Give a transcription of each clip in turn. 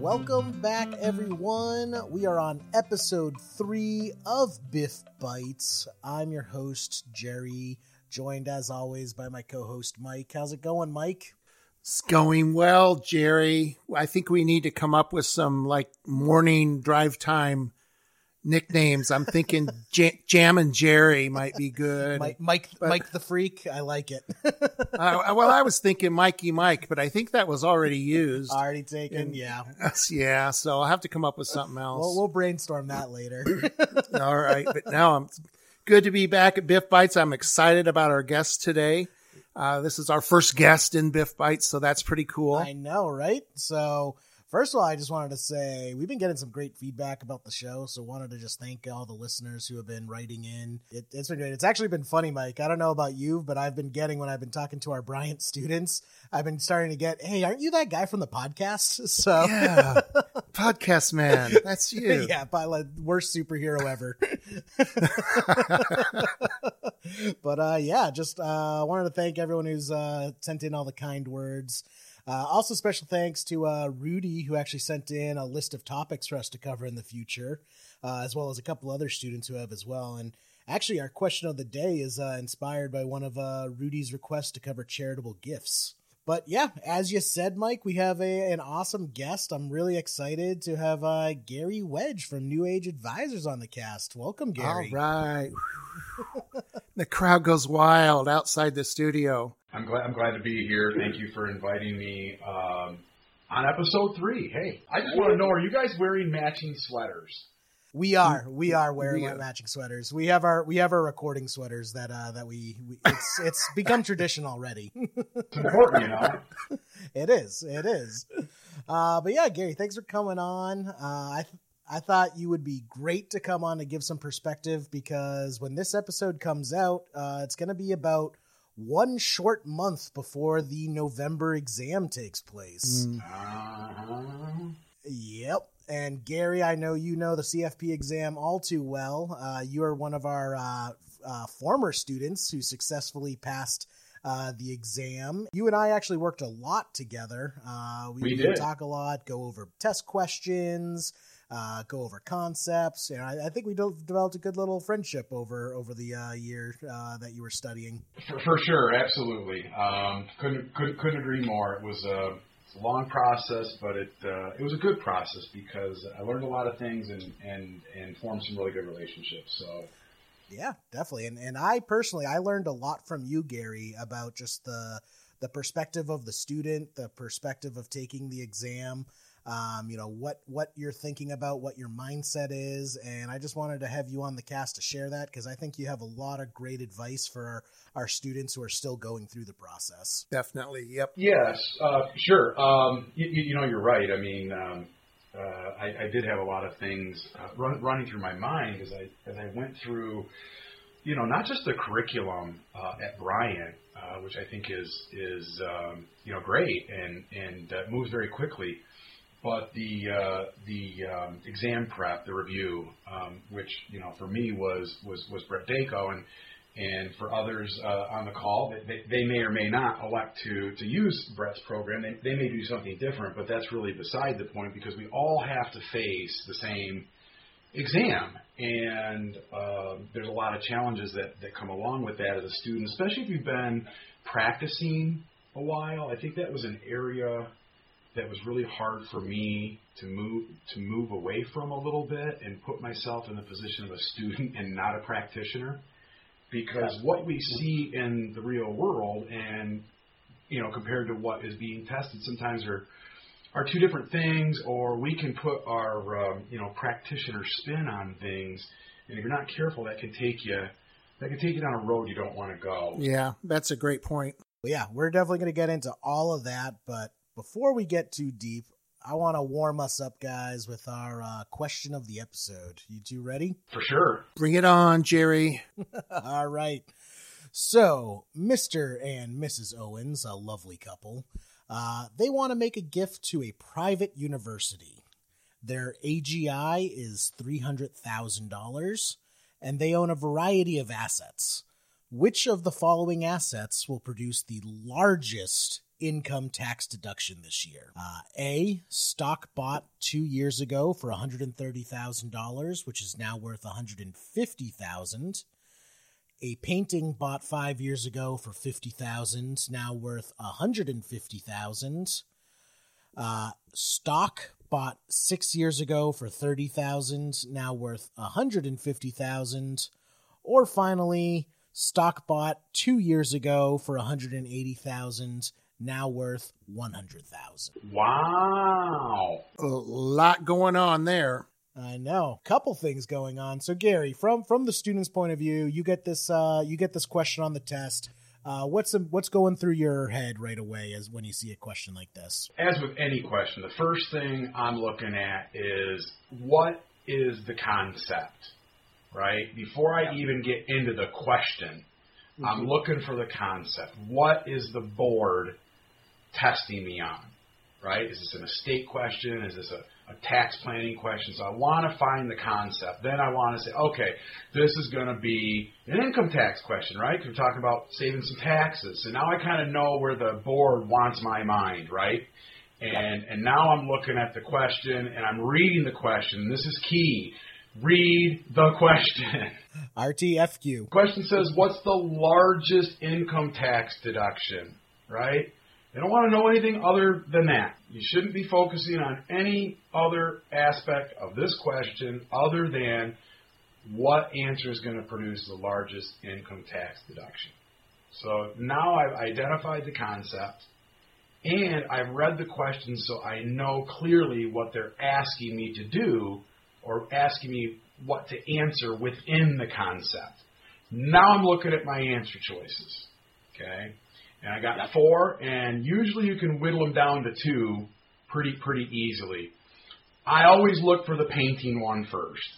Welcome back, everyone. We are on episode three of BIF Bites. I'm your host, Jerry, joined as always by my co host, Mike. How's it going, Mike? It's going well, Jerry. I think we need to come up with some like morning drive time nicknames. I'm thinking Jam and Jerry might be good. Mike, Mike, Mike the Freak. I like it. uh, well, I was thinking Mikey Mike, but I think that was already used. Already taken. And, yeah. Yeah. So I'll have to come up with something else. We'll, we'll brainstorm that later. All right. But now I'm good to be back at BIF Bites. I'm excited about our guest today. Uh, this is our first guest in BIF Bites, so that's pretty cool. I know, right? So First of all, I just wanted to say we've been getting some great feedback about the show, so wanted to just thank all the listeners who have been writing in. It, has been great. It's actually been funny, Mike. I don't know about you, but I've been getting when I've been talking to our Bryant students, I've been starting to get, "Hey, aren't you that guy from the podcast?" So yeah, podcast man, that's you. yeah, by like worst superhero ever. but uh, yeah, just uh, wanted to thank everyone who's uh, sent in all the kind words. Uh, also, special thanks to uh, Rudy, who actually sent in a list of topics for us to cover in the future, uh, as well as a couple other students who have as well. And actually, our question of the day is uh, inspired by one of uh, Rudy's requests to cover charitable gifts. But yeah, as you said, Mike, we have a, an awesome guest. I'm really excited to have uh, Gary Wedge from New Age Advisors on the cast. Welcome, Gary. All right. the crowd goes wild outside the studio. I'm glad. I'm glad to be here. Thank you for inviting me um, on episode three. Hey, I just want to know: Are you guys wearing matching sweaters? We are. We are wearing our matching sweaters. We have our we have our recording sweaters that uh that we, we it's it's become tradition already. it's important, you know. it is. It is. Uh, but yeah, Gary, thanks for coming on. Uh, I I thought you would be great to come on to give some perspective because when this episode comes out, uh, it's going to be about one short month before the November exam takes place. Mm. Yep. And Gary, I know you know the CFP exam all too well. Uh, you are one of our uh, uh, former students who successfully passed uh, the exam. You and I actually worked a lot together. Uh, we, we did talk a lot, go over test questions, uh, go over concepts. And I, I think we developed a good little friendship over over the uh, year uh, that you were studying. For, for sure, absolutely. Um, couldn't, couldn't couldn't agree more. It was a, a long process, but it uh, it was a good process because I learned a lot of things and and and formed some really good relationships. So. Yeah, definitely. And and I personally I learned a lot from you, Gary, about just the the perspective of the student, the perspective of taking the exam um, you know what what you're thinking about, what your mindset is, and I just wanted to have you on the cast to share that because I think you have a lot of great advice for our, our students who are still going through the process. Definitely, yep. Yes, uh, sure. Um, you, you, know, you're right. I mean. Um, uh, I, I, did have a lot of things uh, run, running through my mind as I as I went through, you know, not just the curriculum uh, at Bryant, uh, which I think is is um, you know great and and uh, moves very quickly, but the uh, the um, exam prep, the review, um, which you know for me was was was Brett Danko, and and for others uh, on the call, they, they may or may not elect to to use Brett's program. They, they may do something different, but that's really beside the point because we all have to face the same exam, and uh, there's a lot of challenges that that come along with that as a student, especially if you've been practicing a while. I think that was an area that was really hard for me to move to move away from a little bit and put myself in the position of a student and not a practitioner. Because what we see in the real world and you know compared to what is being tested sometimes are are two different things or we can put our um, you know practitioner spin on things. And if you're not careful that can take you that can take you down a road you don't want to go. Yeah that's a great point. Yeah we're definitely going to get into all of that but before we get too deep, I want to warm us up, guys, with our uh, question of the episode. You two ready? For sure. Bring it on, Jerry. All right. So, Mr. and Mrs. Owens, a lovely couple, uh, they want to make a gift to a private university. Their AGI is $300,000, and they own a variety of assets. Which of the following assets will produce the largest income tax deduction this year? Uh, A, stock bought two years ago for $130,000, which is now worth $150,000. A painting bought five years ago for 50000 now worth $150,000. Uh, stock bought six years ago for 30000 now worth 150000 Or finally, stock bought two years ago for 180000 now worth 100000 Wow. A lot going on there. I know. Couple things going on. So Gary, from from the student's point of view, you get this uh you get this question on the test. Uh, what's what's going through your head right away as when you see a question like this? As with any question, the first thing I'm looking at is what is the concept, right? Before I even get into the question, mm-hmm. I'm looking for the concept. What is the board testing me on, right? Is this an estate question? Is this a a tax planning question. So I want to find the concept. Then I want to say, okay, this is going to be an income tax question, right? Because we're talking about saving some taxes. So now I kind of know where the board wants my mind, right? And and now I'm looking at the question and I'm reading the question. This is key. Read the question. RTFQ. Question says, what's the largest income tax deduction, right? They don't want to know anything other than that. You shouldn't be focusing on any other aspect of this question other than what answer is going to produce the largest income tax deduction. So now I've identified the concept and I've read the question so I know clearly what they're asking me to do or asking me what to answer within the concept. Now I'm looking at my answer choices. Okay? And I got yep. four, and usually you can whittle them down to two pretty pretty easily. I always look for the painting one first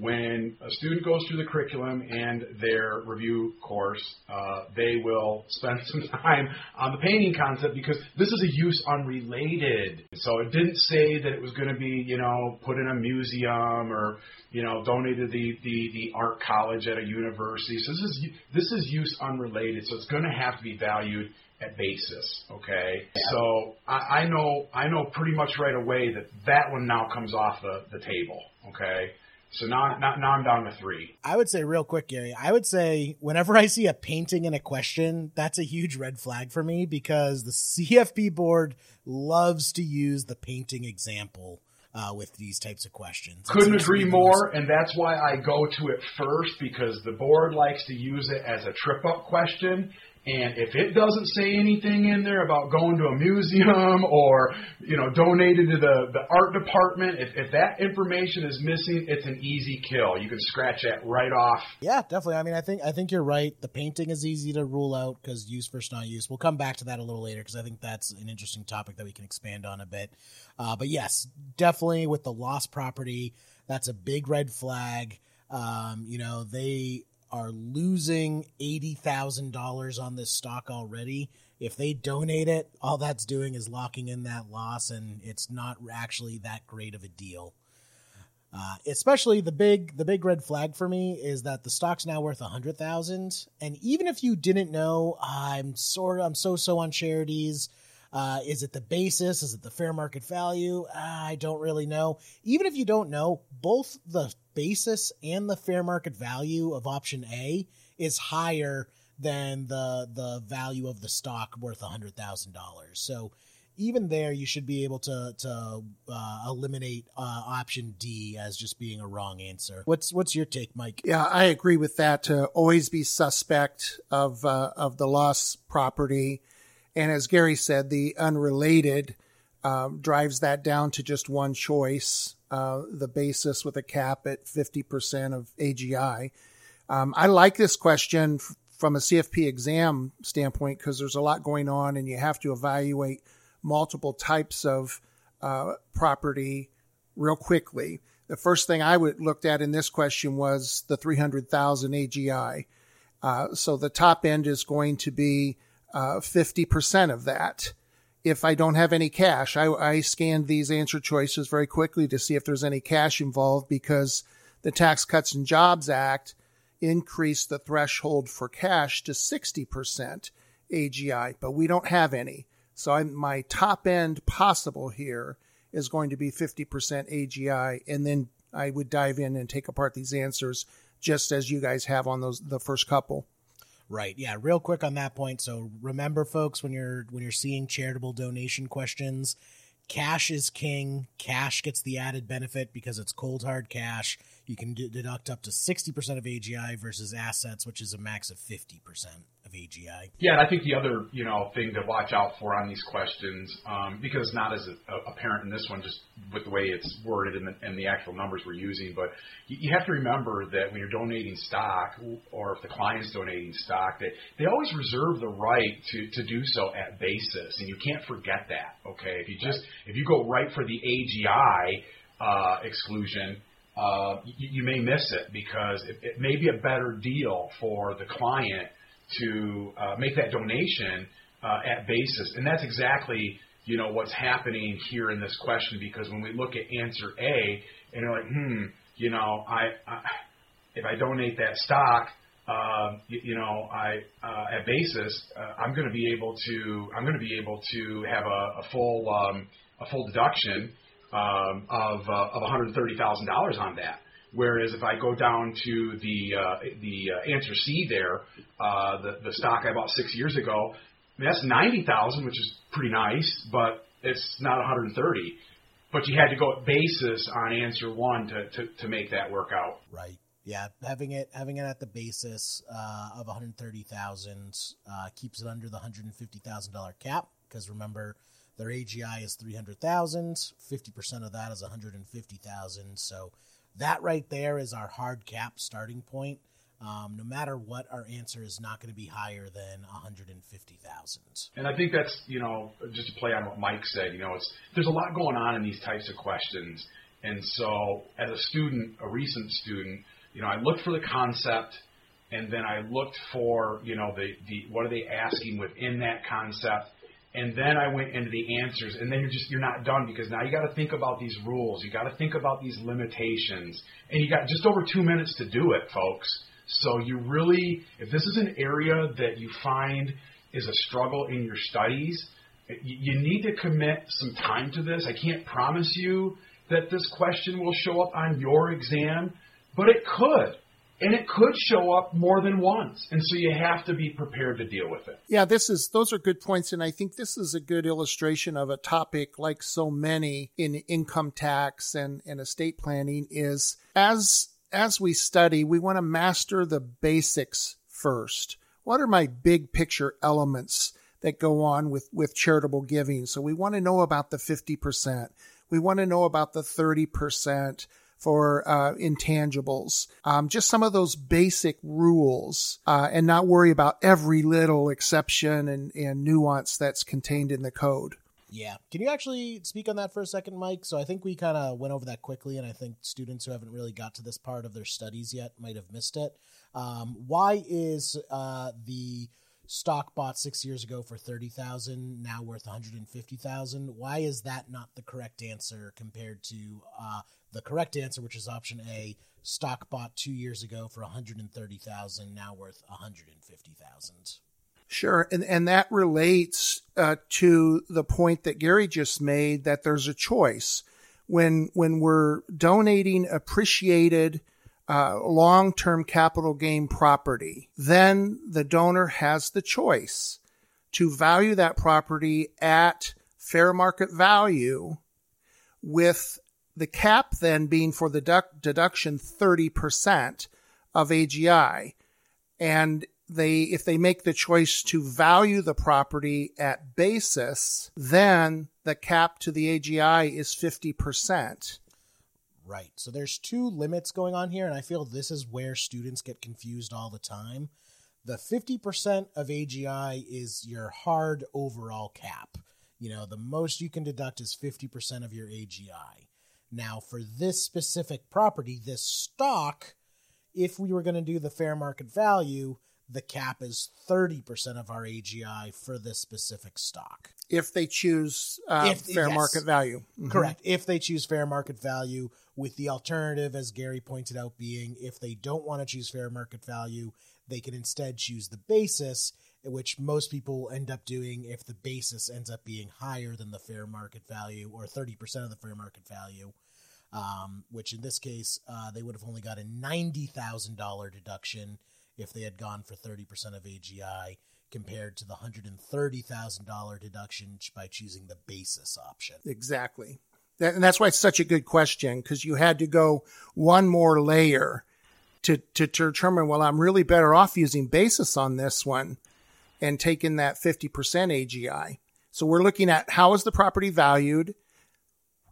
when a student goes through the curriculum and their review course, uh, they will spend some time on the painting concept because this is a use unrelated. So it didn't say that it was going to be, you know, put in a museum or, you know, donated the, the, the art college at a university. So this is this is use unrelated. So it's going to have to be valued at basis. Okay, yeah. so I, I know I know pretty much right away that that one now comes off the, the table. Okay. So now, now, now I'm down to three. I would say real quick, Gary. I would say whenever I see a painting in a question, that's a huge red flag for me because the CFP board loves to use the painting example uh, with these types of questions. Couldn't agree more, and that's why I go to it first because the board likes to use it as a trip up question, and if it doesn't say anything in there about going to a museum or you know donated to the, the art department, if, if that information is missing, it's an easy kill. You can scratch that right off. Yeah, definitely. I mean, I think I think you're right. The painting is easy to rule out because use versus not use. We'll come back to that a little later because I think that's an interesting topic that we can expand on a bit. Uh, but yes, definitely with the lost property, that's a big red flag. Um, you know, they are losing $80,000 on this stock already. If they donate it, all that's doing is locking in that loss, and it's not actually that great of a deal. Uh, especially the big the big red flag for me is that the stock's now worth a hundred thousand, and even if you didn't know, I'm sort of I'm so so on charities. Uh, is it the basis? Is it the fair market value? Uh, I don't really know. Even if you don't know, both the basis and the fair market value of option A is higher than the the value of the stock worth hundred thousand dollars. So even there, you should be able to to uh, eliminate uh, option D as just being a wrong answer. What's what's your take, Mike? Yeah, I agree with that. To always be suspect of uh, of the lost property and as Gary said, the unrelated um, drives that down to just one choice, uh, the basis with a cap at 50% of AGI. Um, I like this question f- from a CFP exam standpoint because there's a lot going on and you have to evaluate multiple types of uh, property real quickly. The first thing I would looked at in this question was the 300,000 AGI. Uh, so the top end is going to be uh, 50% of that. If I don't have any cash, I, I scanned these answer choices very quickly to see if there's any cash involved because the Tax Cuts and Jobs Act increased the threshold for cash to 60%. AGI, but we don't have any. So I'm, my top end possible here is going to be 50% AGI. And then I would dive in and take apart these answers just as you guys have on those, the first couple. Right. Yeah. Real quick on that point. So remember, folks, when you're when you're seeing charitable donation questions, cash is king. Cash gets the added benefit because it's cold hard cash. You can deduct up to sixty percent of AGI versus assets, which is a max of fifty percent of AGI. Yeah, and I think the other you know thing to watch out for on these questions, um, because it's not as apparent in this one, just with the way it's worded and the, and the actual numbers we're using, but you, you have to remember that when you're donating stock, or if the client's donating stock, that they always reserve the right to to do so at basis, and you can't forget that. Okay, if you just if you go right for the AGI uh, exclusion uh, you, you, may miss it because it, it, may be a better deal for the client to uh, make that donation uh, at basis, and that's exactly you know what's happening here in this question because when we look at answer A and you're like, hmm, you know, I, I if I donate that stock, uh, you, you, know, I uh, at basis, uh, I'm going to be able to I'm going to be able to have a, a full um, a full deduction um, of uh, of $130,000 on that. Whereas if I go down to the uh, the uh, answer C there, uh, the the stock I bought six years ago, that's ninety thousand, which is pretty nice, but it's not 130. But you had to go at basis on answer one to, to, to make that work out. Right. Yeah, having it having it at the basis uh, of 130,000 uh, keeps it under the 150,000 dollar cap because remember their AGI is 300,000. 50% of that is 150,000. So that right there is our hard cap starting point. Um, no matter what, our answer is not going to be higher than 150,000. And I think that's, you know, just to play on what Mike said, you know, it's there's a lot going on in these types of questions. And so as a student, a recent student, you know, I looked for the concept and then I looked for, you know, the, the what are they asking within that concept and then I went into the answers, and then you're just you're not done because now you got to think about these rules, you got to think about these limitations, and you got just over two minutes to do it, folks. So you really, if this is an area that you find is a struggle in your studies, you need to commit some time to this. I can't promise you that this question will show up on your exam, but it could and it could show up more than once. And so you have to be prepared to deal with it. Yeah this is those are good points. And i think this is a good illustration of a topic like so many in income tax and, and estate planning is as as we study we want to master the basics first. What are my big picture elements that go on with with charitable giving? So we want to know about the 50% we want to know about the 30% for uh, intangibles. Um, just some of those basic rules, uh, and not worry about every little exception and, and nuance that's contained in the code. Yeah. Can you actually speak on that for a second, Mike? So I think we kind of went over that quickly, and I think students who haven't really got to this part of their studies yet might have missed it. Um, why is uh, the stock bought six years ago for 30000 now worth 150000 why is that not the correct answer compared to uh, the correct answer which is option a stock bought two years ago for 130000 now worth 150000 Sure, and and that relates uh, to the point that Gary just made that there's a choice. When when we're donating appreciated uh, long term capital gain property, then the donor has the choice to value that property at fair market value with the cap then being for the deduct- deduction 30% of AGI. And they, if they make the choice to value the property at basis, then the cap to the AGI is 50%. Right. So there's two limits going on here, and I feel this is where students get confused all the time. The 50% of AGI is your hard overall cap. You know, the most you can deduct is 50% of your AGI. Now, for this specific property, this stock, if we were going to do the fair market value, the cap is 30% of our AGI for this specific stock. If they choose uh, if, fair yes. market value. Mm-hmm. Correct. If they choose fair market value, with the alternative, as Gary pointed out, being if they don't want to choose fair market value, they can instead choose the basis which most people end up doing if the basis ends up being higher than the fair market value or 30% of the fair market value. Um, which in this case, uh, they would have only got a $90,000 deduction if they had gone for 30% of AGI compared to the $130,000 deduction by choosing the basis option. Exactly. That, and that's why it's such a good question because you had to go one more layer to, to determine, well, I'm really better off using basis on this one and taking that 50% AGI. So we're looking at how is the property valued?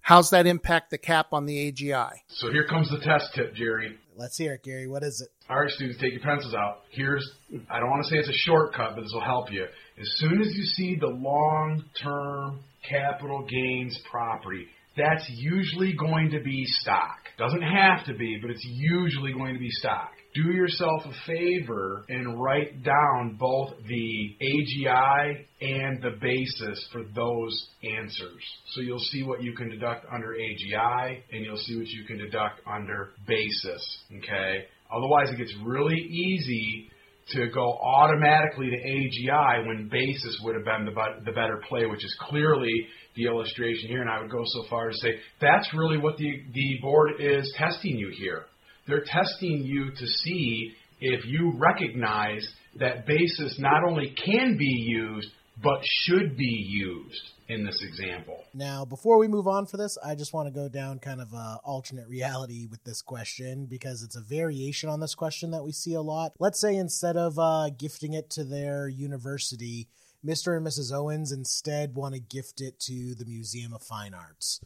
How's that impact the cap on the AGI? So here comes the test tip, Jerry. Let's hear it, Gary. What is it? All right, students, take your pencils out. Here's, I don't want to say it's a shortcut, but this will help you. As soon as you see the long term capital gains property, that's usually going to be stock. Doesn't have to be, but it's usually going to be stock do yourself a favor and write down both the AGI and the basis for those answers. So you'll see what you can deduct under AGI and you'll see what you can deduct under basis. Okay? Otherwise, it gets really easy to go automatically to AGI when basis would have been the, the better play, which is clearly the illustration here. And I would go so far as to say that's really what the, the board is testing you here. They're testing you to see if you recognize that basis not only can be used, but should be used in this example. Now, before we move on for this, I just want to go down kind of a alternate reality with this question because it's a variation on this question that we see a lot. Let's say instead of uh, gifting it to their university, Mr. and Mrs. Owens instead want to gift it to the Museum of Fine Arts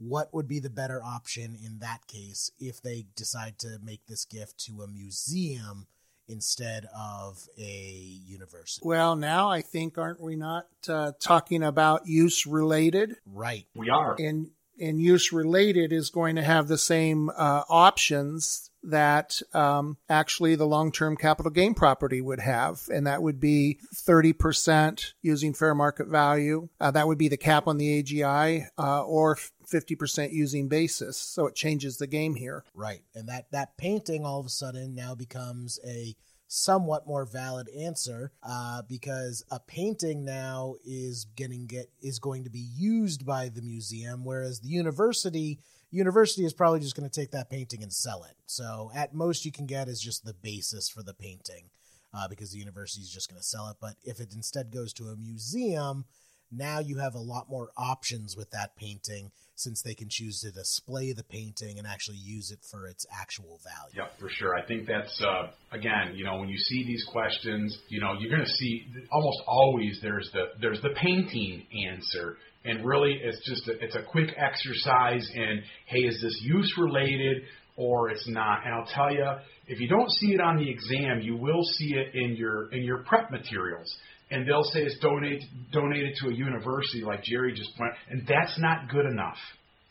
what would be the better option in that case if they decide to make this gift to a museum instead of a university? Well, now I think aren't we not uh, talking about use related? Right. We are. And and use related is going to have the same uh, options that um, actually the long-term capital gain property would have, and that would be 30% using fair market value. Uh, that would be the cap on the AGI, uh, or 50% using basis. So it changes the game here. Right, and that that painting all of a sudden now becomes a somewhat more valid answer uh, because a painting now is getting get is going to be used by the museum, whereas the university university is probably just going to take that painting and sell it. So at most you can get is just the basis for the painting uh, because the university is just going to sell it. But if it instead goes to a museum, now you have a lot more options with that painting since they can choose to display the painting and actually use it for its actual value. Yep, for sure. I think that's uh, again, you know, when you see these questions, you know, you're going to see almost always there's the there's the painting answer and really it's just a, it's a quick exercise in hey is this use related or it's not and i'll tell you if you don't see it on the exam you will see it in your in your prep materials and they'll say it's donate, donated to a university like jerry just went and that's not good enough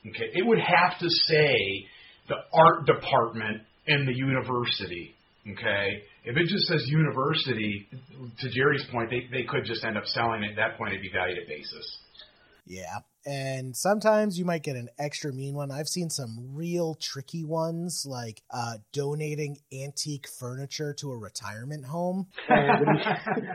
okay? It would have to say the art department and the university okay? If it just says university to jerry's point they, they could just end up selling it. At that point it'd be valued at basis. Yeah. And sometimes you might get an extra mean one. I've seen some real tricky ones, like uh, donating antique furniture to a retirement home.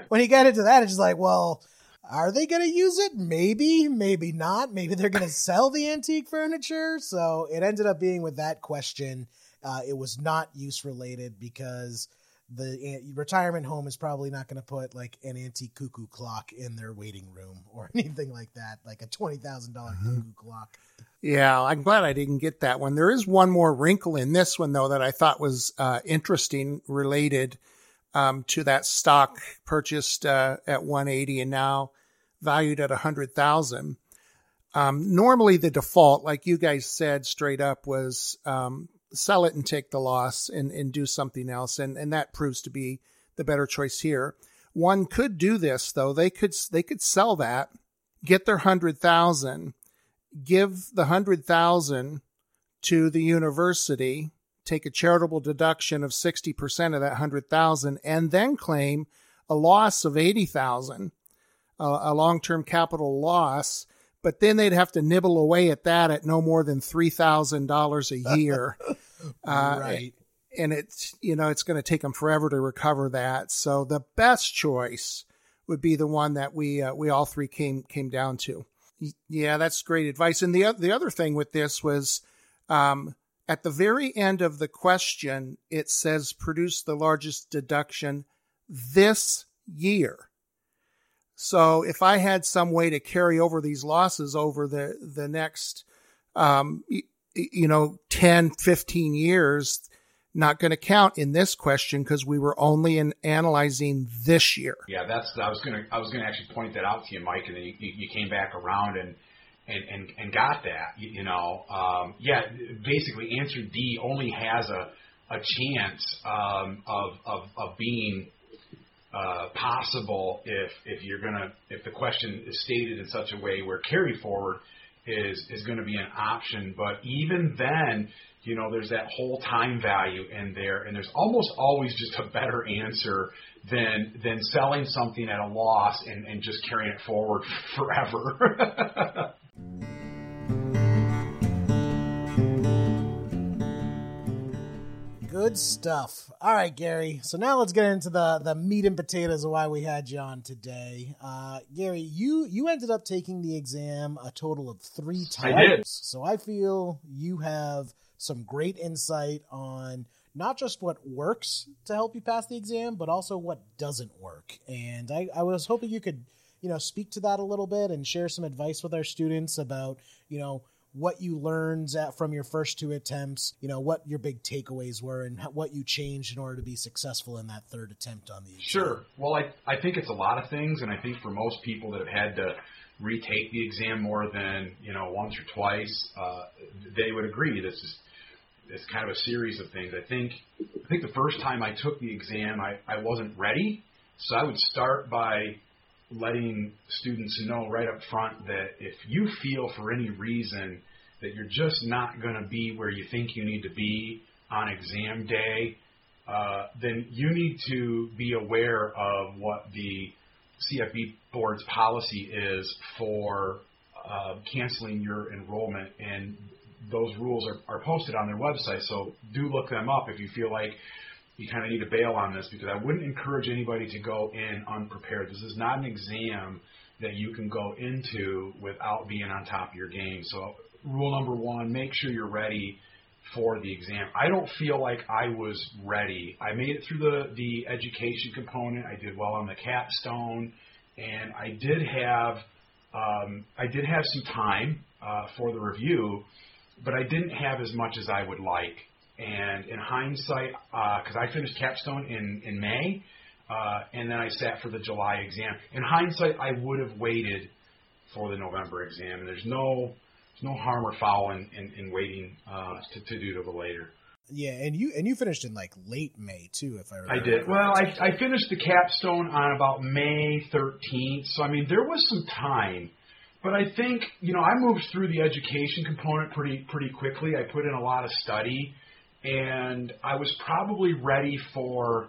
when, you, get into that, it's just like, well, are they going to use it? Maybe, maybe not. Maybe they're going to sell the antique furniture. So it ended up being with that question. Uh, it was not use related because the retirement home is probably not going to put like an antique cuckoo clock in their waiting room or anything like that, like a twenty thousand dollar mm-hmm. cuckoo clock. Yeah, I'm glad I didn't get that one. There is one more wrinkle in this one though that I thought was uh, interesting, related um, to that stock purchased uh, at 180 and now valued at 100,000. Um, normally, the default, like you guys said straight up, was um, sell it and take the loss and, and do something else. And, and that proves to be the better choice here. One could do this though. They could, they could sell that, get their hundred thousand, give the hundred thousand to the university, take a charitable deduction of 60% of that hundred thousand and then claim a loss of 80,000, uh, a long-term capital loss but then they'd have to nibble away at that at no more than three thousand dollars a year. uh, right. And it's you know it's going to take them forever to recover that. So the best choice would be the one that we uh, we all three came came down to. Yeah, that's great advice. And the the other thing with this was um, at the very end of the question, it says produce the largest deduction this year. So if I had some way to carry over these losses over the the next um, you, you know 10 15 years not going to count in this question because we were only in analyzing this year. Yeah, that's I was going to I was going to actually point that out to you, Mike, and then you, you came back around and and and, and got that. You, you know, um, yeah, basically, answer D only has a a chance um, of of of being uh, possible if if you're gonna if the question is stated in such a way where carry forward is is going to be an option. But even then, you know, there's that whole time value in there, and there's almost always just a better answer than than selling something at a loss and, and just carrying it forward forever. Good stuff. All right, Gary. So now let's get into the the meat and potatoes of why we had you on today. Uh, Gary, you you ended up taking the exam a total of three times. I did. So I feel you have some great insight on not just what works to help you pass the exam, but also what doesn't work. And I, I was hoping you could, you know, speak to that a little bit and share some advice with our students about, you know, what you learned from your first two attempts, you know, what your big takeaways were and what you changed in order to be successful in that third attempt on the exam. Sure. Well, I, I think it's a lot of things, and I think for most people that have had to retake the exam more than, you know, once or twice, uh, they would agree this is it's kind of a series of things. I think I think the first time I took the exam, I, I wasn't ready, so I would start by letting students know right up front that if you feel for any reason that you're just not going to be where you think you need to be on exam day, uh, then you need to be aware of what the CFP board's policy is for uh, canceling your enrollment, and those rules are, are posted on their website. So do look them up if you feel like you kind of need to bail on this because I wouldn't encourage anybody to go in unprepared. This is not an exam that you can go into without being on top of your game. So, rule number one make sure you're ready for the exam. I don't feel like I was ready. I made it through the, the education component, I did well on the capstone, and I did have. Um, I did have some time uh, for the review, but I didn't have as much as I would like. And in hindsight, because uh, I finished capstone in in May, uh, and then I sat for the July exam. In hindsight, I would have waited for the November exam. And there's no there's no harm or foul in, in, in waiting uh, to, to do to the later. Yeah, and you and you finished in like late May too, if I remember. I did. Well, I I finished the capstone on about May 13th, so I mean there was some time. But I think you know I moved through the education component pretty pretty quickly. I put in a lot of study and I was probably ready for.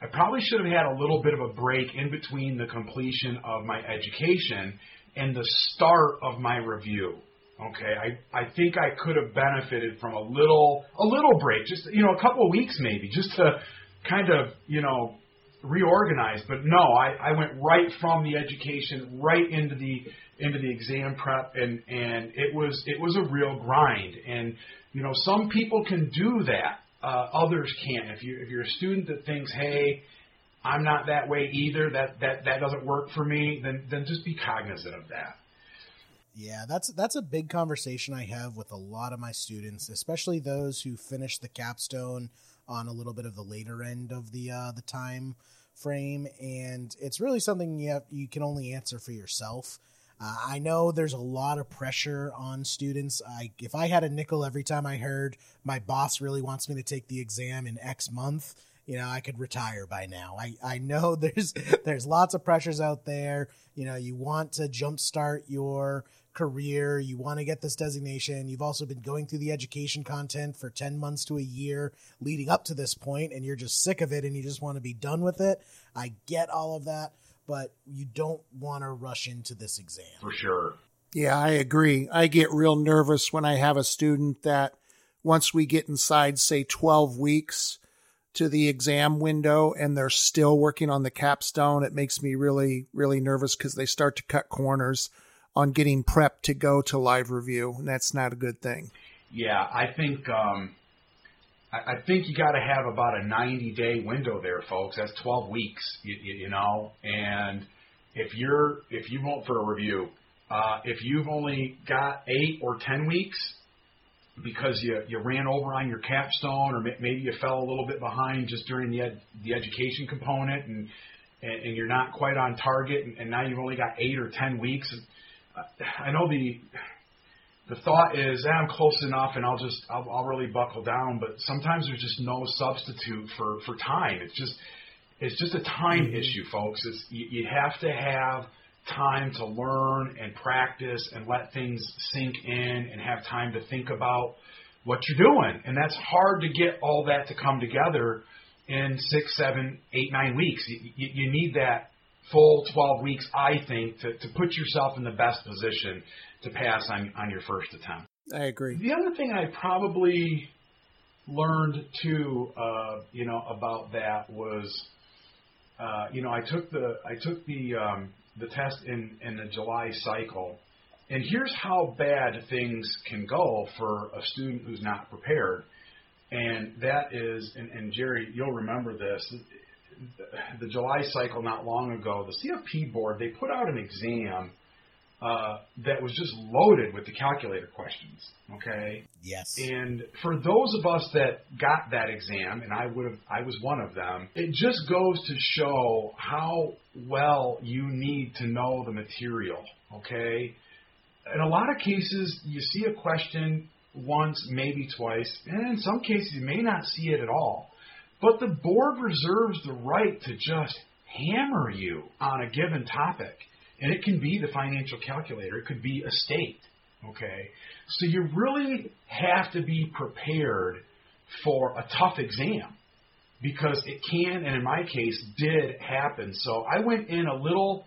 I probably should have had a little bit of a break in between the completion of my education and the start of my review. Okay, I I think I could have benefited from a little a little break, just you know a couple of weeks maybe, just to kind of you know reorganize. But no, I, I went right from the education right into the into the exam prep, and and it was it was a real grind. And you know, some people can do that. Uh, others can't. If you if you're a student that thinks, hey, I'm not that way either. That that that doesn't work for me. Then then just be cognizant of that. Yeah, that's that's a big conversation I have with a lot of my students, especially those who finish the capstone on a little bit of the later end of the uh, the time frame, and it's really something you have, you can only answer for yourself. Uh, I know there's a lot of pressure on students. I, if I had a nickel every time I heard my boss really wants me to take the exam in X month, you know, I could retire by now. I, I know there's there's lots of pressures out there. You know, you want to jumpstart your career, you want to get this designation. You've also been going through the education content for 10 months to a year leading up to this point, and you're just sick of it and you just want to be done with it. I get all of that but you don't want to rush into this exam. For sure. Yeah, I agree. I get real nervous when I have a student that once we get inside, say, 12 weeks, to the exam window and they're still working on the capstone, it makes me really, really nervous because they start to cut corners on getting prepped to go to live review, and that's not a good thing. Yeah, I think um, I, think you got to have about a 90 day window there, folks. That's 12 weeks, you, you know. And if you're if you vote for a review, uh, if you've only got eight or 10 weeks because you you ran over on your capstone, or maybe you fell a little bit behind just during the ed, the education component, and, and and you're not quite on target, and, and now you've only got eight or 10 weeks. I know the the thought is, eh, I'm close enough, and I'll just I'll, I'll really buckle down. But sometimes there's just no substitute for for time. It's just it's just a time mm-hmm. issue, folks. It's you, you have to have time to learn and practice and let things sink in and have time to think about what you're doing. And that's hard to get all that to come together in six, seven, eight, nine weeks. You, you, you need that full 12 weeks, I think, to, to put yourself in the best position to pass on, on your first attempt. I agree. The other thing I probably learned too, uh, you know, about that was, uh, you know, I took the I took the um, the test in in the July cycle, and here's how bad things can go for a student who's not prepared, and that is, and, and Jerry, you'll remember this. The July cycle not long ago, the CFP board they put out an exam uh, that was just loaded with the calculator questions. Okay. Yes. And for those of us that got that exam, and I would have, I was one of them. It just goes to show how well you need to know the material. Okay. In a lot of cases, you see a question once, maybe twice, and in some cases, you may not see it at all. But the board reserves the right to just hammer you on a given topic. And it can be the financial calculator, it could be a state. Okay? So you really have to be prepared for a tough exam because it can, and in my case, did happen. So I went in a little,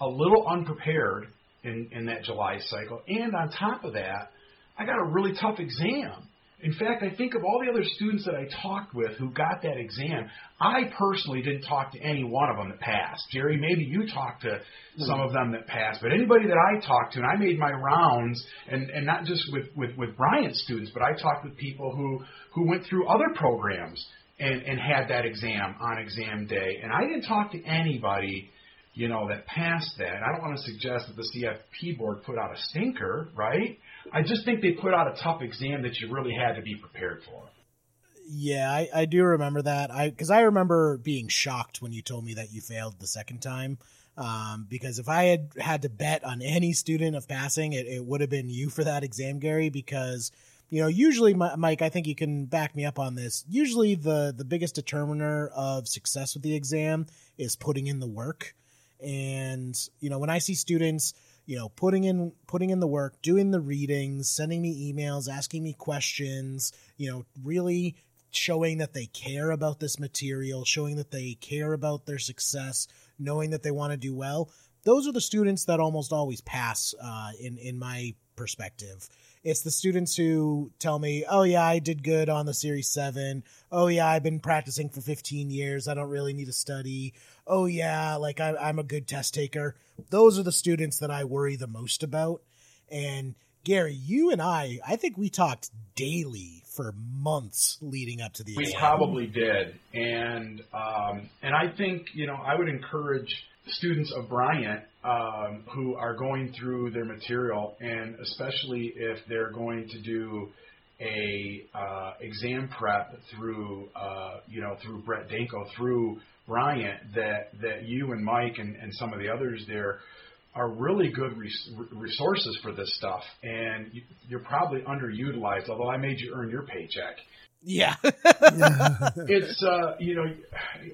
a little unprepared in, in that July cycle, and on top of that, I got a really tough exam. In fact, I think of all the other students that I talked with who got that exam, I personally didn't talk to any one of them that passed. Jerry, maybe you talked to some of them that passed, but anybody that I talked to, and I made my rounds, and, and not just with, with, with Bryant students, but I talked with people who, who went through other programs and, and had that exam on exam day. And I didn't talk to anybody you know, that passed that. I don't want to suggest that the CFP board put out a stinker, right? I just think they put out a tough exam that you really had to be prepared for. Yeah, I, I do remember that. I because I remember being shocked when you told me that you failed the second time. Um, because if I had had to bet on any student of passing, it, it would have been you for that exam, Gary. Because you know, usually, Mike, I think you can back me up on this. Usually, the the biggest determiner of success with the exam is putting in the work. And you know, when I see students you know putting in putting in the work doing the readings sending me emails asking me questions you know really showing that they care about this material showing that they care about their success knowing that they want to do well. Those are the students that almost always pass uh, in in my perspective it's the students who tell me, "Oh yeah, I did good on the Series 7. Oh yeah, I've been practicing for 15 years. I don't really need to study. Oh yeah, like I, I'm a good test taker." Those are the students that I worry the most about. And Gary, you and I, I think we talked daily for months leading up to the. We exam. probably did, and um, and I think you know I would encourage students of Bryant um, who are going through their material, and especially if they're going to do a uh, exam prep through uh, you know through Brett Danko through Bryant, that that you and Mike and, and some of the others there are really good res- resources for this stuff, and you're probably underutilized. Although I made you earn your paycheck. Yeah. it's uh, you know,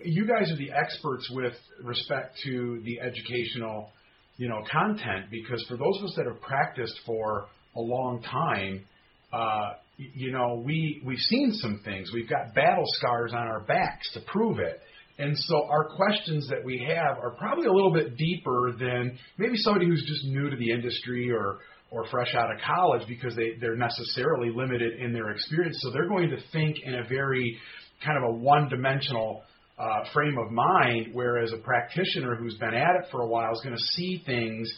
you guys are the experts with respect to the educational, you know, content because for those of us that have practiced for a long time, uh, you know, we we've seen some things. We've got battle scars on our backs to prove it. And so our questions that we have are probably a little bit deeper than maybe somebody who's just new to the industry or or fresh out of college because they, they're necessarily limited in their experience. So they're going to think in a very kind of a one-dimensional uh, frame of mind, whereas a practitioner who's been at it for a while is going to see things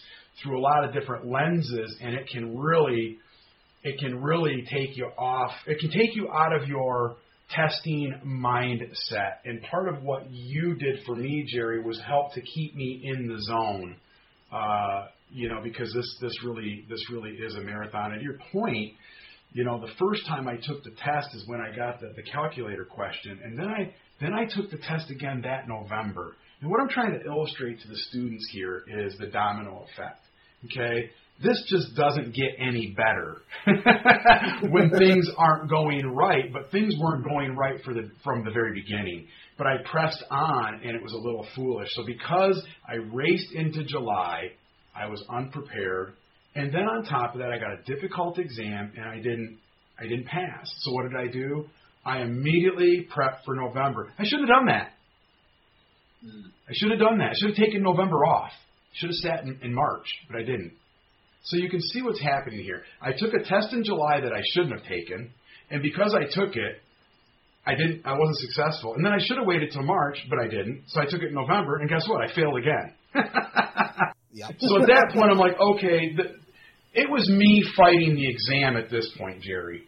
through a lot of different lenses, and it can really it can really take you off. It can take you out of your testing mindset. And part of what you did for me, Jerry, was help to keep me in the zone. Uh, you know, because this this really this really is a marathon. And your point, you know, the first time I took the test is when I got the, the calculator question, and then I then I took the test again that November. And what I'm trying to illustrate to the students here is the domino effect. Okay, this just doesn't get any better when things aren't going right, but things weren't going right for the, from the very beginning. But I pressed on and it was a little foolish. So because I raced into July, I was unprepared. And then on top of that, I got a difficult exam and I didn't, I didn't pass. So what did I do? I immediately prepped for November. I should have done that. Hmm. I should have done that. I should have taken November off. Should have sat in, in March, but I didn't. So you can see what's happening here. I took a test in July that I shouldn't have taken, and because I took it, I didn't. I wasn't successful. And then I should have waited till March, but I didn't. So I took it in November, and guess what? I failed again. Yep. so at that point, I'm like, okay, the, it was me fighting the exam at this point, Jerry.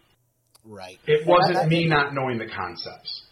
Right. It wasn't me not knowing the concepts.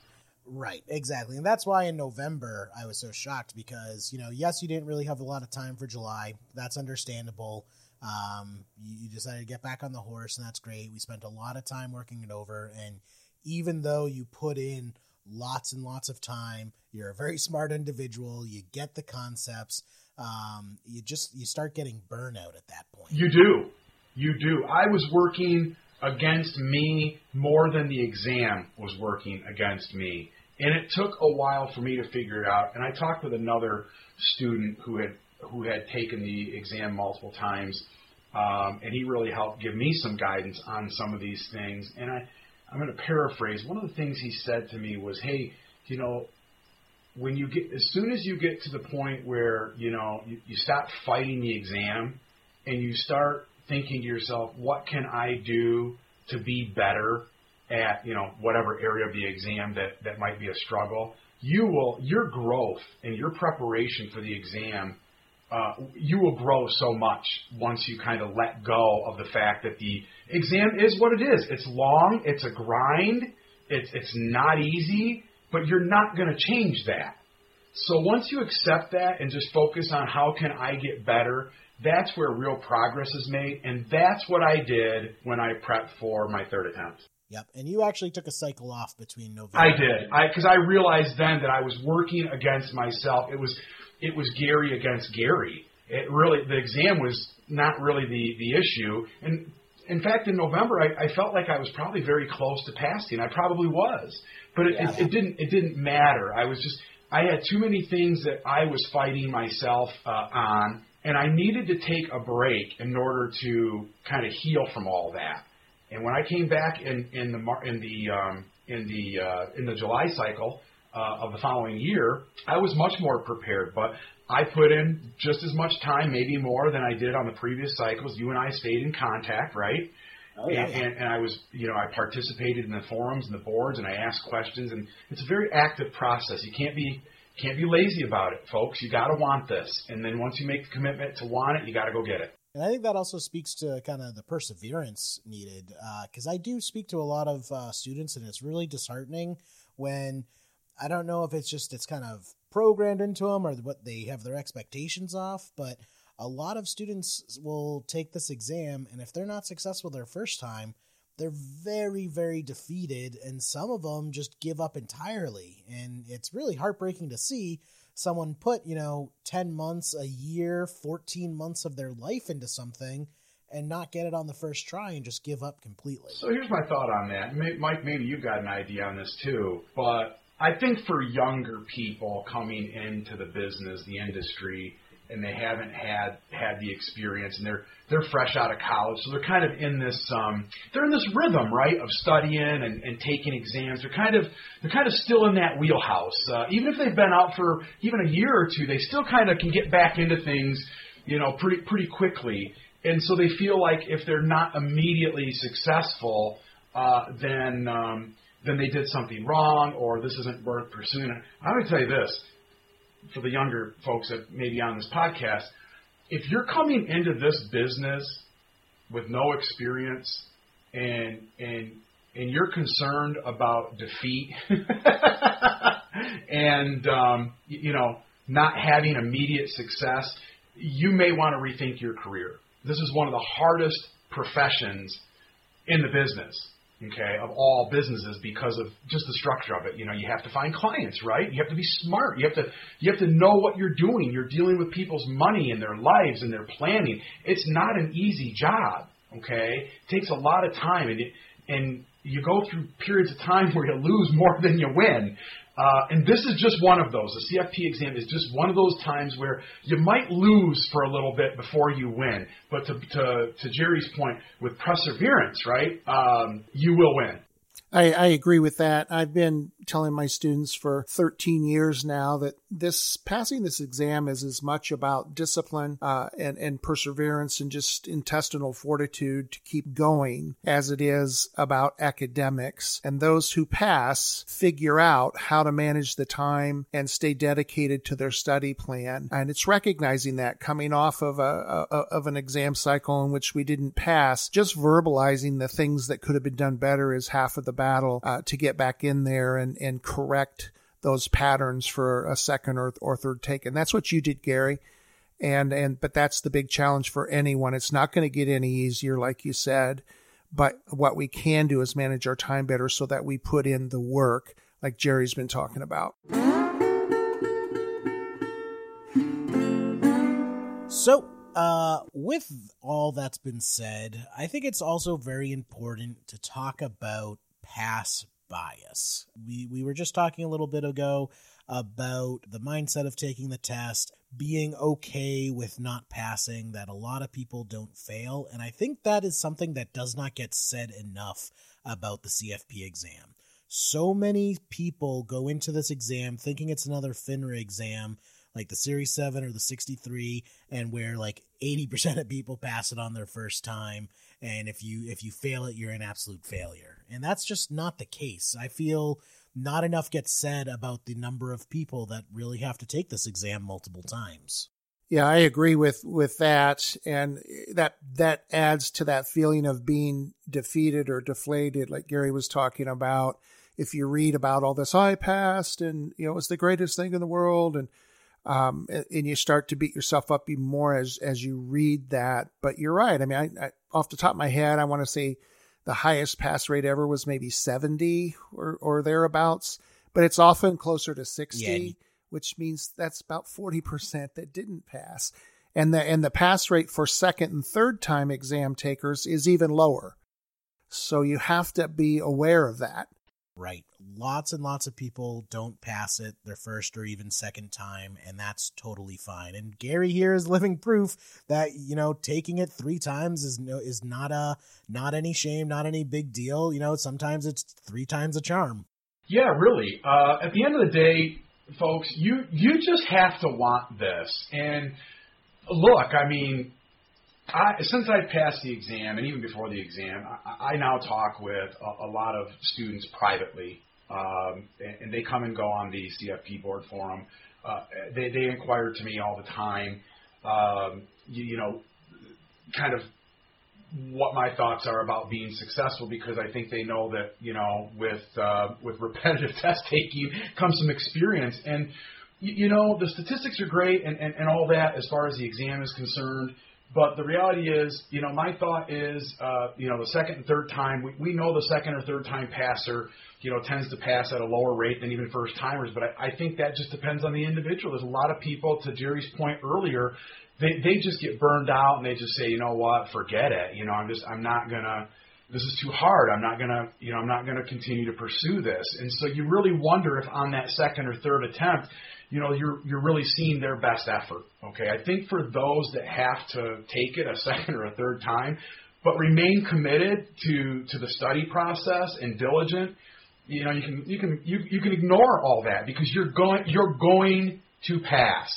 Right, exactly. And that's why in November I was so shocked because, you know, yes, you didn't really have a lot of time for July. That's understandable. Um, you decided to get back on the horse, and that's great. We spent a lot of time working it over. And even though you put in lots and lots of time, you're a very smart individual, you get the concepts, um, you just you start getting burnout at that point. You do. You do. I was working against me more than the exam was working against me. And it took a while for me to figure it out. And I talked with another student who had who had taken the exam multiple times, um, and he really helped give me some guidance on some of these things. And I, I'm going to paraphrase. One of the things he said to me was, "Hey, you know, when you get as soon as you get to the point where you know you, you stop fighting the exam and you start thinking to yourself, what can I do to be better at you know whatever area of the exam that that might be a struggle, you will your growth and your preparation for the exam. Uh, you will grow so much once you kind of let go of the fact that the exam is what it is. It's long, it's a grind, it's it's not easy, but you're not going to change that. So once you accept that and just focus on how can I get better, that's where real progress is made, and that's what I did when I prepped for my third attempt. Yep. And you actually took a cycle off between November. I did, I because I realized then that I was working against myself. It was it was Gary against Gary. It really the exam was not really the the issue, and in fact, in November, I, I felt like I was probably very close to passing. I probably was, but it, it, it didn't. It didn't matter. I was just. I had too many things that I was fighting myself uh, on, and I needed to take a break in order to kind of heal from all that. And when I came back in in the Mar- in the um, in the uh, in the July cycle uh, of the following year, I was much more prepared. But I put in just as much time, maybe more than I did on the previous cycles. You and I stayed in contact, right? Oh, yeah. and, and, and I was, you know, I participated in the forums and the boards, and I asked questions, and it's a very active process. You can't be can't be lazy about it, folks. You got to want this, and then once you make the commitment to want it, you got to go get it. And I think that also speaks to kind of the perseverance needed. Because I do speak to a lot of uh, students, and it's really disheartening when I don't know if it's just it's kind of programmed into them or what they have their expectations off, but a lot of students will take this exam, and if they're not successful their first time, they're very, very defeated, and some of them just give up entirely. And it's really heartbreaking to see someone put, you know, 10 months, a year, 14 months of their life into something and not get it on the first try and just give up completely. So here's my thought on that. Mike, maybe you've got an idea on this too, but I think for younger people coming into the business, the industry, and they haven't had had the experience, and they're they're fresh out of college, so they're kind of in this um, they're in this rhythm, right, of studying and, and taking exams. They're kind of they're kind of still in that wheelhouse. Uh, even if they've been out for even a year or two, they still kind of can get back into things, you know, pretty pretty quickly. And so they feel like if they're not immediately successful, uh, then um, then they did something wrong or this isn't worth pursuing. I'm going to tell you this for the younger folks that may be on this podcast. If you're coming into this business with no experience and and and you're concerned about defeat and um, you know not having immediate success, you may want to rethink your career. This is one of the hardest professions in the business, okay, of all businesses because of just the structure of it. You know, you have to find clients, right? You have to be smart. You have to you have to know what you're doing. You're dealing with people's money and their lives and their planning. It's not an easy job, okay? It takes a lot of time and and you go through periods of time where you lose more than you win. Uh, and this is just one of those. The CFP exam is just one of those times where you might lose for a little bit before you win. But to, to, to Jerry's point, with perseverance, right, um, you will win. I, I agree with that. I've been telling my students for 13 years now that this passing this exam is as much about discipline uh, and, and perseverance and just intestinal fortitude to keep going as it is about academics. And those who pass figure out how to manage the time and stay dedicated to their study plan. And it's recognizing that coming off of a, a of an exam cycle in which we didn't pass, just verbalizing the things that could have been done better is half of the battle uh, to get back in there and, and correct those patterns for a second or, or third take. And that's what you did, Gary. And, and, but that's the big challenge for anyone. It's not going to get any easier, like you said. But what we can do is manage our time better so that we put in the work, like Jerry's been talking about. So, uh, with all that's been said, I think it's also very important to talk about pass bias. We we were just talking a little bit ago about the mindset of taking the test, being okay with not passing, that a lot of people don't fail, and I think that is something that does not get said enough about the CFP exam. So many people go into this exam thinking it's another FINRA exam like the Series 7 or the 63 and where like 80% of people pass it on their first time and if you if you fail it you're an absolute failure. And that's just not the case. I feel not enough gets said about the number of people that really have to take this exam multiple times. Yeah, I agree with with that, and that that adds to that feeling of being defeated or deflated, like Gary was talking about. If you read about all this, I passed, and you know, it's the greatest thing in the world, and um, and you start to beat yourself up even more as as you read that. But you're right. I mean, I, I, off the top of my head, I want to say the highest pass rate ever was maybe 70 or or thereabouts, but it's often closer to 60, yeah. which means that's about 40% that didn't pass. And the and the pass rate for second and third time exam takers is even lower. So you have to be aware of that. Right. Lots and lots of people don't pass it their first or even second time, and that's totally fine. And Gary here is living proof that you know taking it three times is no is not a not any shame, not any big deal. You know, sometimes it's three times a charm. Yeah, really. Uh, at the end of the day, folks, you you just have to want this. And look, I mean, I, since I passed the exam, and even before the exam, I, I now talk with a, a lot of students privately, um, and, and they come and go on the CFP board forum. Uh, they, they inquire to me all the time, um, you, you know, kind of what my thoughts are about being successful because I think they know that you know with uh, with repetitive test taking comes some experience and you, you know the statistics are great and, and, and all that as far as the exam is concerned but the reality is, you know, my thought is, uh, you know, the second and third time, we, we know the second or third time passer, you know, tends to pass at a lower rate than even first timers. But I, I think that just depends on the individual. There's a lot of people, to Jerry's point earlier, they they just get burned out and they just say, you know what, forget it. You know, I'm just I'm not gonna. This is too hard. I'm not gonna, you know, I'm not gonna continue to pursue this. And so you really wonder if on that second or third attempt, you know, you're you're really seeing their best effort. Okay, I think for those that have to take it a second or a third time, but remain committed to to the study process and diligent, you know, you can you can you, you can ignore all that because you're going you're going to pass.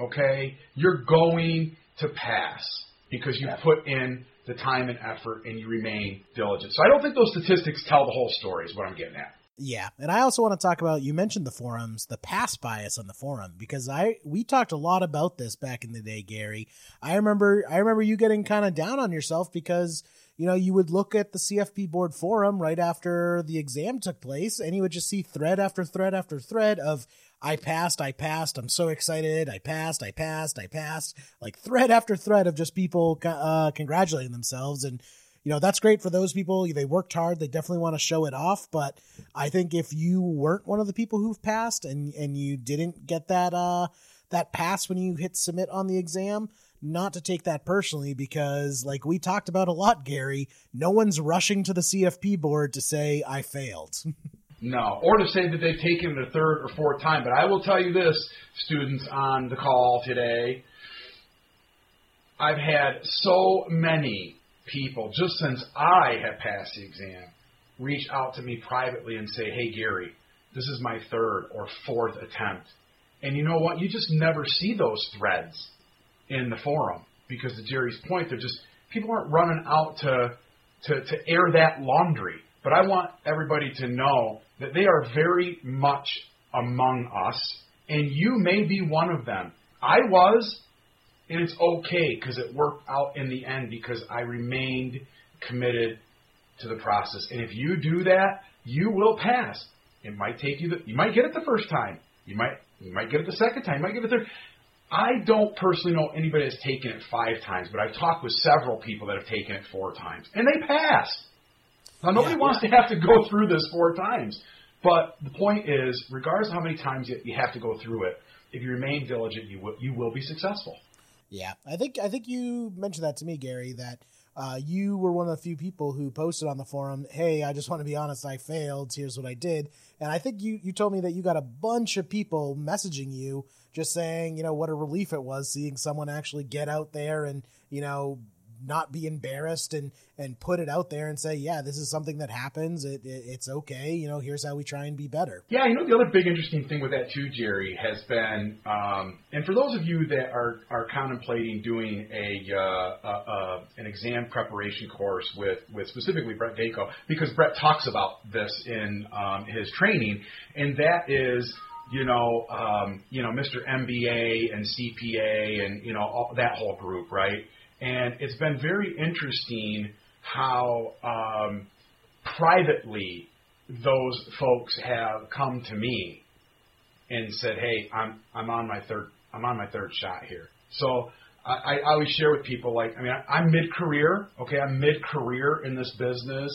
Okay, you're going to pass because you put in the the time and effort and you remain diligent. So I don't think those statistics tell the whole story, is what I'm getting at. Yeah, and I also want to talk about you mentioned the forums, the pass bias on the forum because I we talked a lot about this back in the day, Gary. I remember I remember you getting kind of down on yourself because you know you would look at the CFP board forum right after the exam took place and you would just see thread after thread after thread of I passed, I passed, I'm so excited, I passed, I passed, I passed, like thread after thread of just people uh, congratulating themselves and you know that's great for those people. They worked hard. They definitely want to show it off. But i think if you weren't one of the people who've passed and and you didn't get that uh that pass when you hit submit on the exam not to take that personally because like we talked about a lot gary no one's rushing to the cfp board to say i failed. No or to say that they've taken it a third or fourth time. But i will tell you this students on the call today. I've had so many people, just since I have passed the exam, reach out to me privately and say, hey, Gary, this is my third or fourth attempt. And you know what? You just never see those threads in the forum because, to Jerry's point, they're just people aren't running out to, to, to air that laundry. But I want everybody to know that they are very much among us, and you may be one of them. I was, and it's okay because it worked out in the end because I remained committed to the process. And if you do that, you will pass. It might take you the, you might get it the first time. You might you might get it the second time. You might get it the third. I don't personally know anybody that's taken it five times, but I've talked with several people that have taken it four times and they passed. Now nobody yeah, wants to have to go through this four times. But the point is, regardless of how many times you have to go through it, if you remain diligent, you will, you will be successful. Yeah, I think I think you mentioned that to me, Gary. That uh, you were one of the few people who posted on the forum, "Hey, I just want to be honest, I failed. Here's what I did." And I think you you told me that you got a bunch of people messaging you, just saying, you know, what a relief it was seeing someone actually get out there and you know not be embarrassed and and put it out there and say, yeah, this is something that happens. It, it, it's okay. You know, here's how we try and be better. Yeah, you know, the other big interesting thing with that too, Jerry, has been, um, and for those of you that are are contemplating doing a, uh, uh, uh, an exam preparation course with with specifically Brett Danko, because Brett talks about this in um, his training, and that is you know, um, you know, Mr. MBA and CPA and you know all, that whole group, right? And it's been very interesting how um, privately those folks have come to me and said, "Hey, I'm I'm on my third I'm on my third shot here." So I, I always share with people like, I mean, I, I'm mid career. Okay, I'm mid career in this business.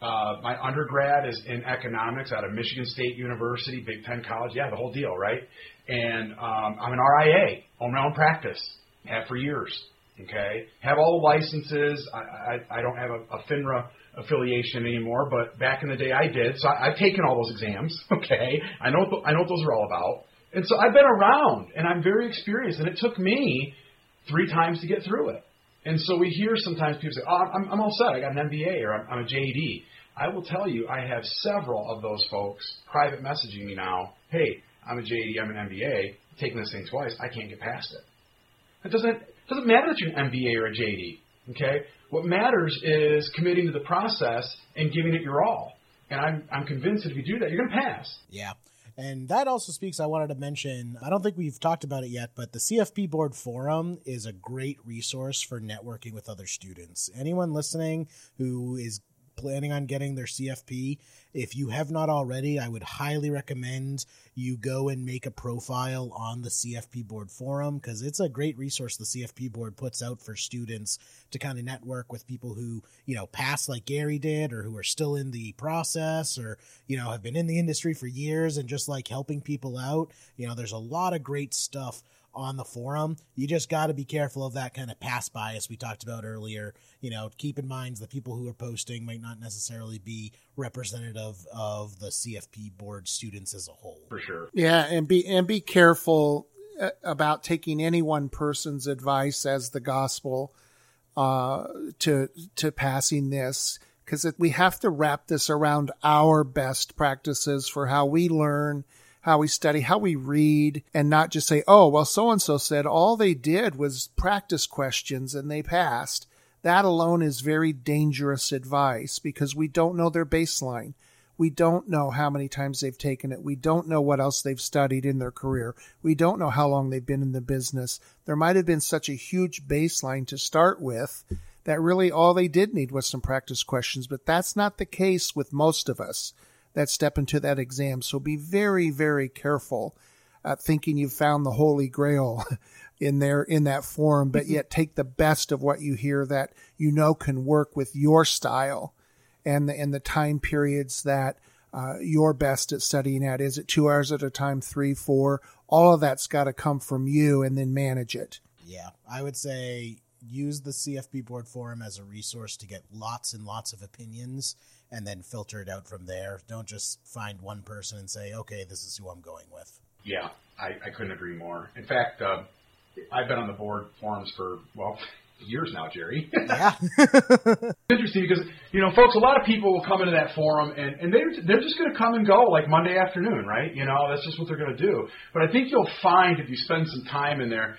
Uh, my undergrad is in economics out of Michigan State University, Big Ten College. Yeah, the whole deal, right? And um, I'm an RIA, own my own practice, have for years. Okay, have all the licenses. I, I, I don't have a, a FINRA affiliation anymore, but back in the day I did. So I, I've taken all those exams. Okay, I know I know what those are all about, and so I've been around and I'm very experienced. And it took me three times to get through it. And so we hear sometimes people say, "Oh, I'm, I'm all set. I got an MBA or I'm, I'm a JD." I will tell you, I have several of those folks private messaging me now. Hey, I'm a JD. I'm an MBA. Taking this thing twice, I can't get past it. It doesn't doesn't matter that you're an MBA or a JD. Okay, what matters is committing to the process and giving it your all. And I'm I'm convinced that if you do that, you're going to pass. Yeah. And that also speaks, I wanted to mention, I don't think we've talked about it yet, but the CFP Board Forum is a great resource for networking with other students. Anyone listening who is planning on getting their CFP, if you have not already, I would highly recommend you go and make a profile on the CFP board forum because it's a great resource the CFP board puts out for students to kind of network with people who, you know, pass like Gary did or who are still in the process or, you know, have been in the industry for years and just like helping people out. You know, there's a lot of great stuff on the forum. You just got to be careful of that kind of pass bias we talked about earlier. You know, keep in mind the people who are posting might not necessarily be representative of the CFP board students as a whole. For sure. Yeah, and be and be careful uh, about taking any one person's advice as the gospel uh, to to passing this because we have to wrap this around our best practices for how we learn how we study, how we read, and not just say, oh, well, so and so said all they did was practice questions and they passed. that alone is very dangerous advice because we don't know their baseline. We don't know how many times they've taken it. We don't know what else they've studied in their career. We don't know how long they've been in the business. There might have been such a huge baseline to start with that really all they did need was some practice questions, but that's not the case with most of us that step into that exam. So be very, very careful at thinking you've found the holy grail in there in that forum, but yet take the best of what you hear that you know can work with your style and the, and the time periods that uh, you're best at studying at. Is it two hours at a time, three, four? All of that's got to come from you and then manage it. Yeah, I would say use the CFP board forum as a resource to get lots and lots of opinions and then filter it out from there. Don't just find one person and say, okay, this is who I'm going with. Yeah, I, I couldn't agree more. In fact, uh, I've been on the board forums for, well, years now, Jerry. Yeah. interesting because you know, folks. A lot of people will come into that forum and and they they're just going to come and go like Monday afternoon, right? You know, that's just what they're going to do. But I think you'll find if you spend some time in there.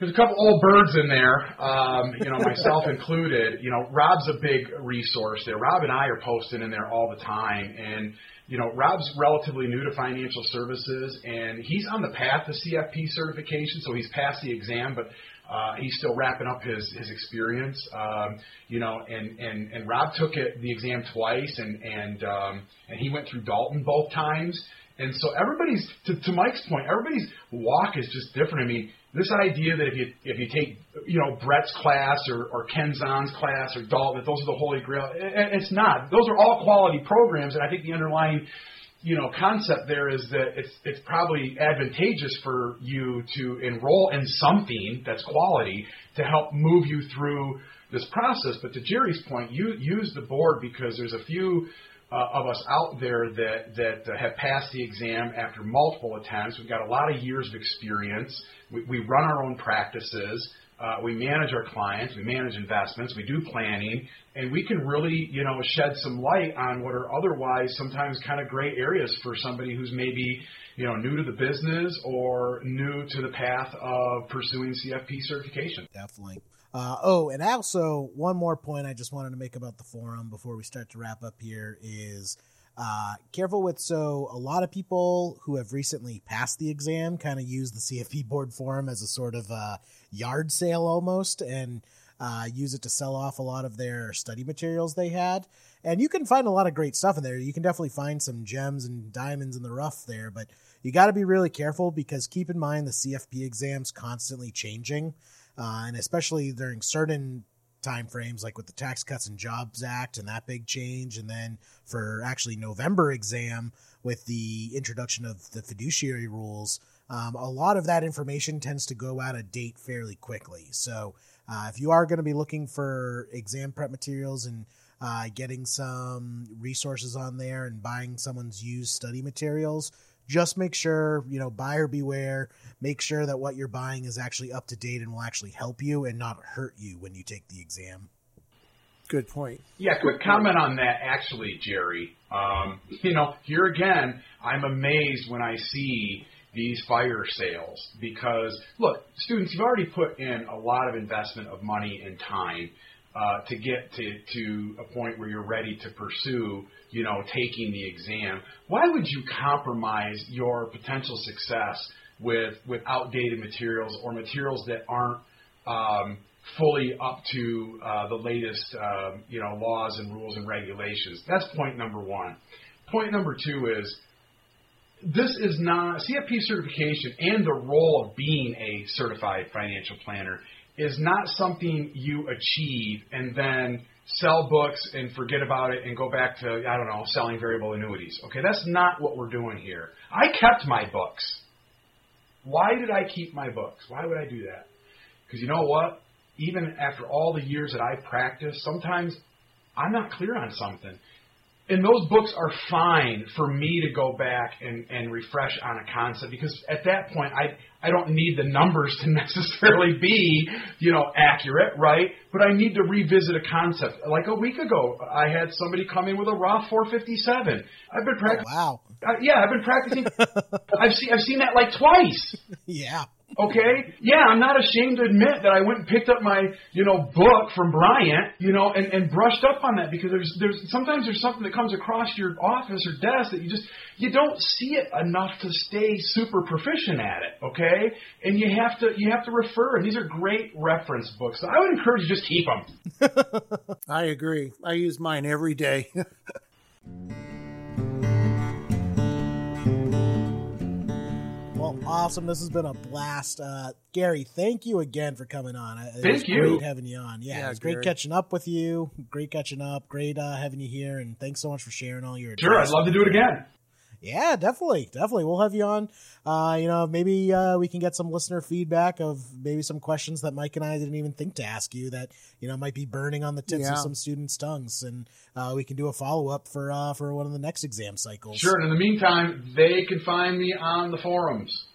There's a couple old birds in there, um, you know, myself included. You know, Rob's a big resource there. Rob and I are posting in there all the time, and you know, Rob's relatively new to financial services, and he's on the path to CFP certification, so he's passed the exam, but uh, he's still wrapping up his his experience, um, you know, and and and Rob took it the exam twice, and and um, and he went through Dalton both times, and so everybody's to, to Mike's point, everybody's walk is just different. I mean, this idea that if you if you take you know Brett's class or or Ken Zahn's class or Dalton, that those are the holy grail, it's not. Those are all quality programs, and I think the underlying you know concept there is that it's it's probably advantageous for you to enroll in something that's quality to help move you through this process. But to Jerry's point, you use the board because there's a few uh, of us out there that that uh, have passed the exam after multiple attempts. We've got a lot of years of experience. We, we run our own practices. Uh, we manage our clients, we manage investments, we do planning, and we can really, you know, shed some light on what are otherwise sometimes kind of gray areas for somebody who's maybe, you know, new to the business or new to the path of pursuing CFP certification. Definitely. Uh, oh, and also one more point I just wanted to make about the forum before we start to wrap up here is uh, careful with so a lot of people who have recently passed the exam kind of use the CFP board forum as a sort of uh, yard sale almost and uh, use it to sell off a lot of their study materials they had. And you can find a lot of great stuff in there. You can definitely find some gems and diamonds in the rough there, but you got to be really careful because keep in mind the CFP exam's constantly changing. Uh, and especially during certain time frames like with the tax cuts and jobs act and that big change and then for actually november exam with the introduction of the fiduciary rules um, a lot of that information tends to go out of date fairly quickly. So uh, if you are going to be looking for exam prep materials and uh, getting some resources on there and buying someone's used study materials just make sure you know buyer beware make sure that what you're buying is actually up to date and will actually help you and not hurt you when you take the exam. Good point. Yeah quick comment on that actually jerry. Um, you know here again i'm amazed when i see these fire sales because look students you've already put in a lot of investment of money and time uh, to get to, to a point where you're ready to pursue, you know, taking the exam. Why would you compromise your potential success with with outdated materials or materials that aren't um, fully up to uh, the latest, uh, you know, laws and rules and regulations? That's point number one. Point number two is this is not CFP certification and the role of being a certified financial planner is not something you achieve and then sell books and forget about it and go back to, I don't know, selling variable annuities. Okay, that's not what we're doing here. I kept my books. Why did I keep my books? Why would I do that? Because you know what? Even after all the years that I practiced, sometimes I'm not clear on something and those books are fine for me to go back and, and refresh on a concept because at that point I I don't need the numbers to necessarily be you know accurate right? But I need to revisit a concept. Like a week ago I had somebody come in with a Roth 457 I've been practicing oh, wow. Uh, yeah I've been practicing. I've seen I've seen that like twice. Yeah Okay? Yeah, I'm not ashamed to admit that I went and picked up my, you know, book from Bryant, you know, and, and brushed up on that because there's there's sometimes there's something that comes across your office or desk that you just you don't see it enough to stay super proficient at it, okay? And you have to you have to refer and these are great reference books. So I would encourage you just keep them. I agree. I use mine every day. Well, awesome. This has been a blast. Uh, Gary, thank you again for coming on. It Thank was you. Great having you on. Yeah, Yeah, it was great catching up with you. Great catching up. Great uh, having you here. And thanks so much for sharing all your Sure, I'd love to do it again. Yeah, definitely, definitely. We'll have you on. Uh, you know, maybe uh, we can get some listener feedback of maybe some questions that Mike and I didn't even think to ask you that you know might be burning on the tips Yeah. of some students' tongues, and uh, we can do a follow up for uh, for one of the next exam cycles. Sure, and in the meantime, they can find me on the forums.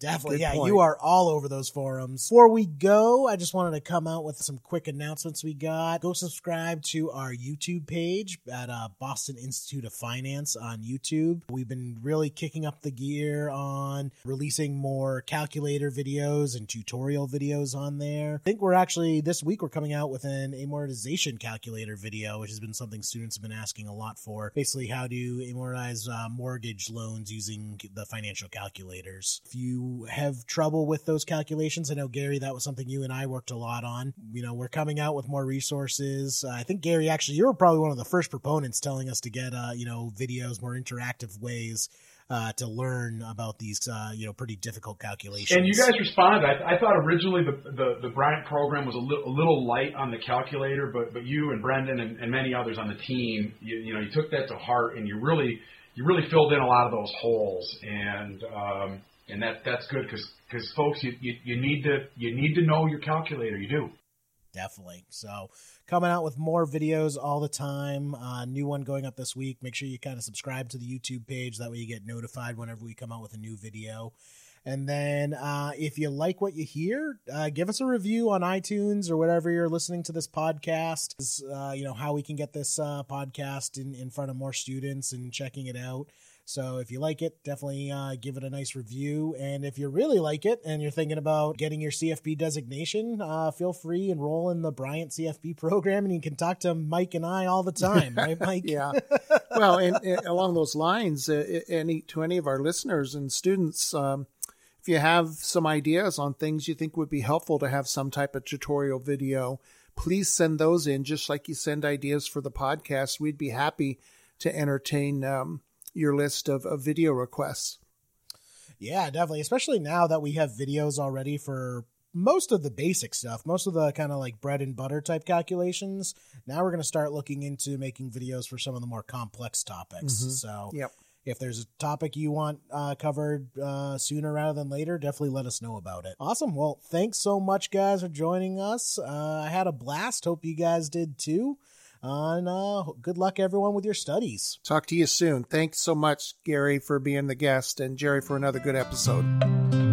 Definitely. Good yeah, point. you are all over those forums. Before we go, I just wanted to come out with some quick announcements we got. Go subscribe to our YouTube page at uh, Boston Institute of Finance on YouTube. We've been really kicking up the gear on releasing more calculator videos and tutorial videos on there. I think we're actually, this week, we're coming out with an amortization calculator video, which has been something students have been asking a lot for. Basically, how to amortize uh, mortgage loans using the financial calculators. If you have trouble with those calculations, I know, Gary, that was something you and I worked a lot on. You know, we're coming out with more resources. Uh, I think, Gary, actually, you were probably one of the first proponents telling us to get, uh, you know, videos, more interactive ways. Uh, to learn about these, uh, you know, pretty difficult calculations. And you guys responded. I, I thought originally the, the the Bryant program was a little a little light on the calculator, but but you and Brendan and, and many others on the team, you, you know, you took that to heart and you really you really filled in a lot of those holes, and um, and that that's good because folks, you, you you need to you need to know your calculator. You do. Definitely. So, coming out with more videos all the time. Uh, new one going up this week. Make sure you kind of subscribe to the YouTube page. That way, you get notified whenever we come out with a new video. And then, uh, if you like what you hear, uh, give us a review on iTunes or whatever you're listening to this podcast. Is, Uh, you know how we can get this uh, podcast in, in front of more students and checking it out. So if you like it, definitely uh, give it a nice review. And if you really like it and you're thinking about getting your CFP designation, uh, feel free enroll in the Bryant CFP program, and you can talk to Mike and I all the time, right, Mike? yeah. Well, and, and along those lines, uh, any to any of our listeners and students, um, if you have some ideas on things you think would be helpful to have some type of tutorial video, please send those in. Just like you send ideas for the podcast, we'd be happy to entertain um, your list of, of video requests. Yeah, definitely. Especially now that we have videos already for most of the basic stuff, most of the kind of like bread and butter type calculations. Now we're going to start looking into making videos for some of the more complex topics. So, Yep. if there's a topic you want uh, covered uh, sooner rather than later, definitely let us know about it. Awesome. Well, thanks so much, guys, for joining us. Uh, I had a blast. Hope you guys did too. And uh, good luck, everyone, with your studies. Talk to you soon. Thanks so much, Gary, for being the guest, and Jerry for another good episode.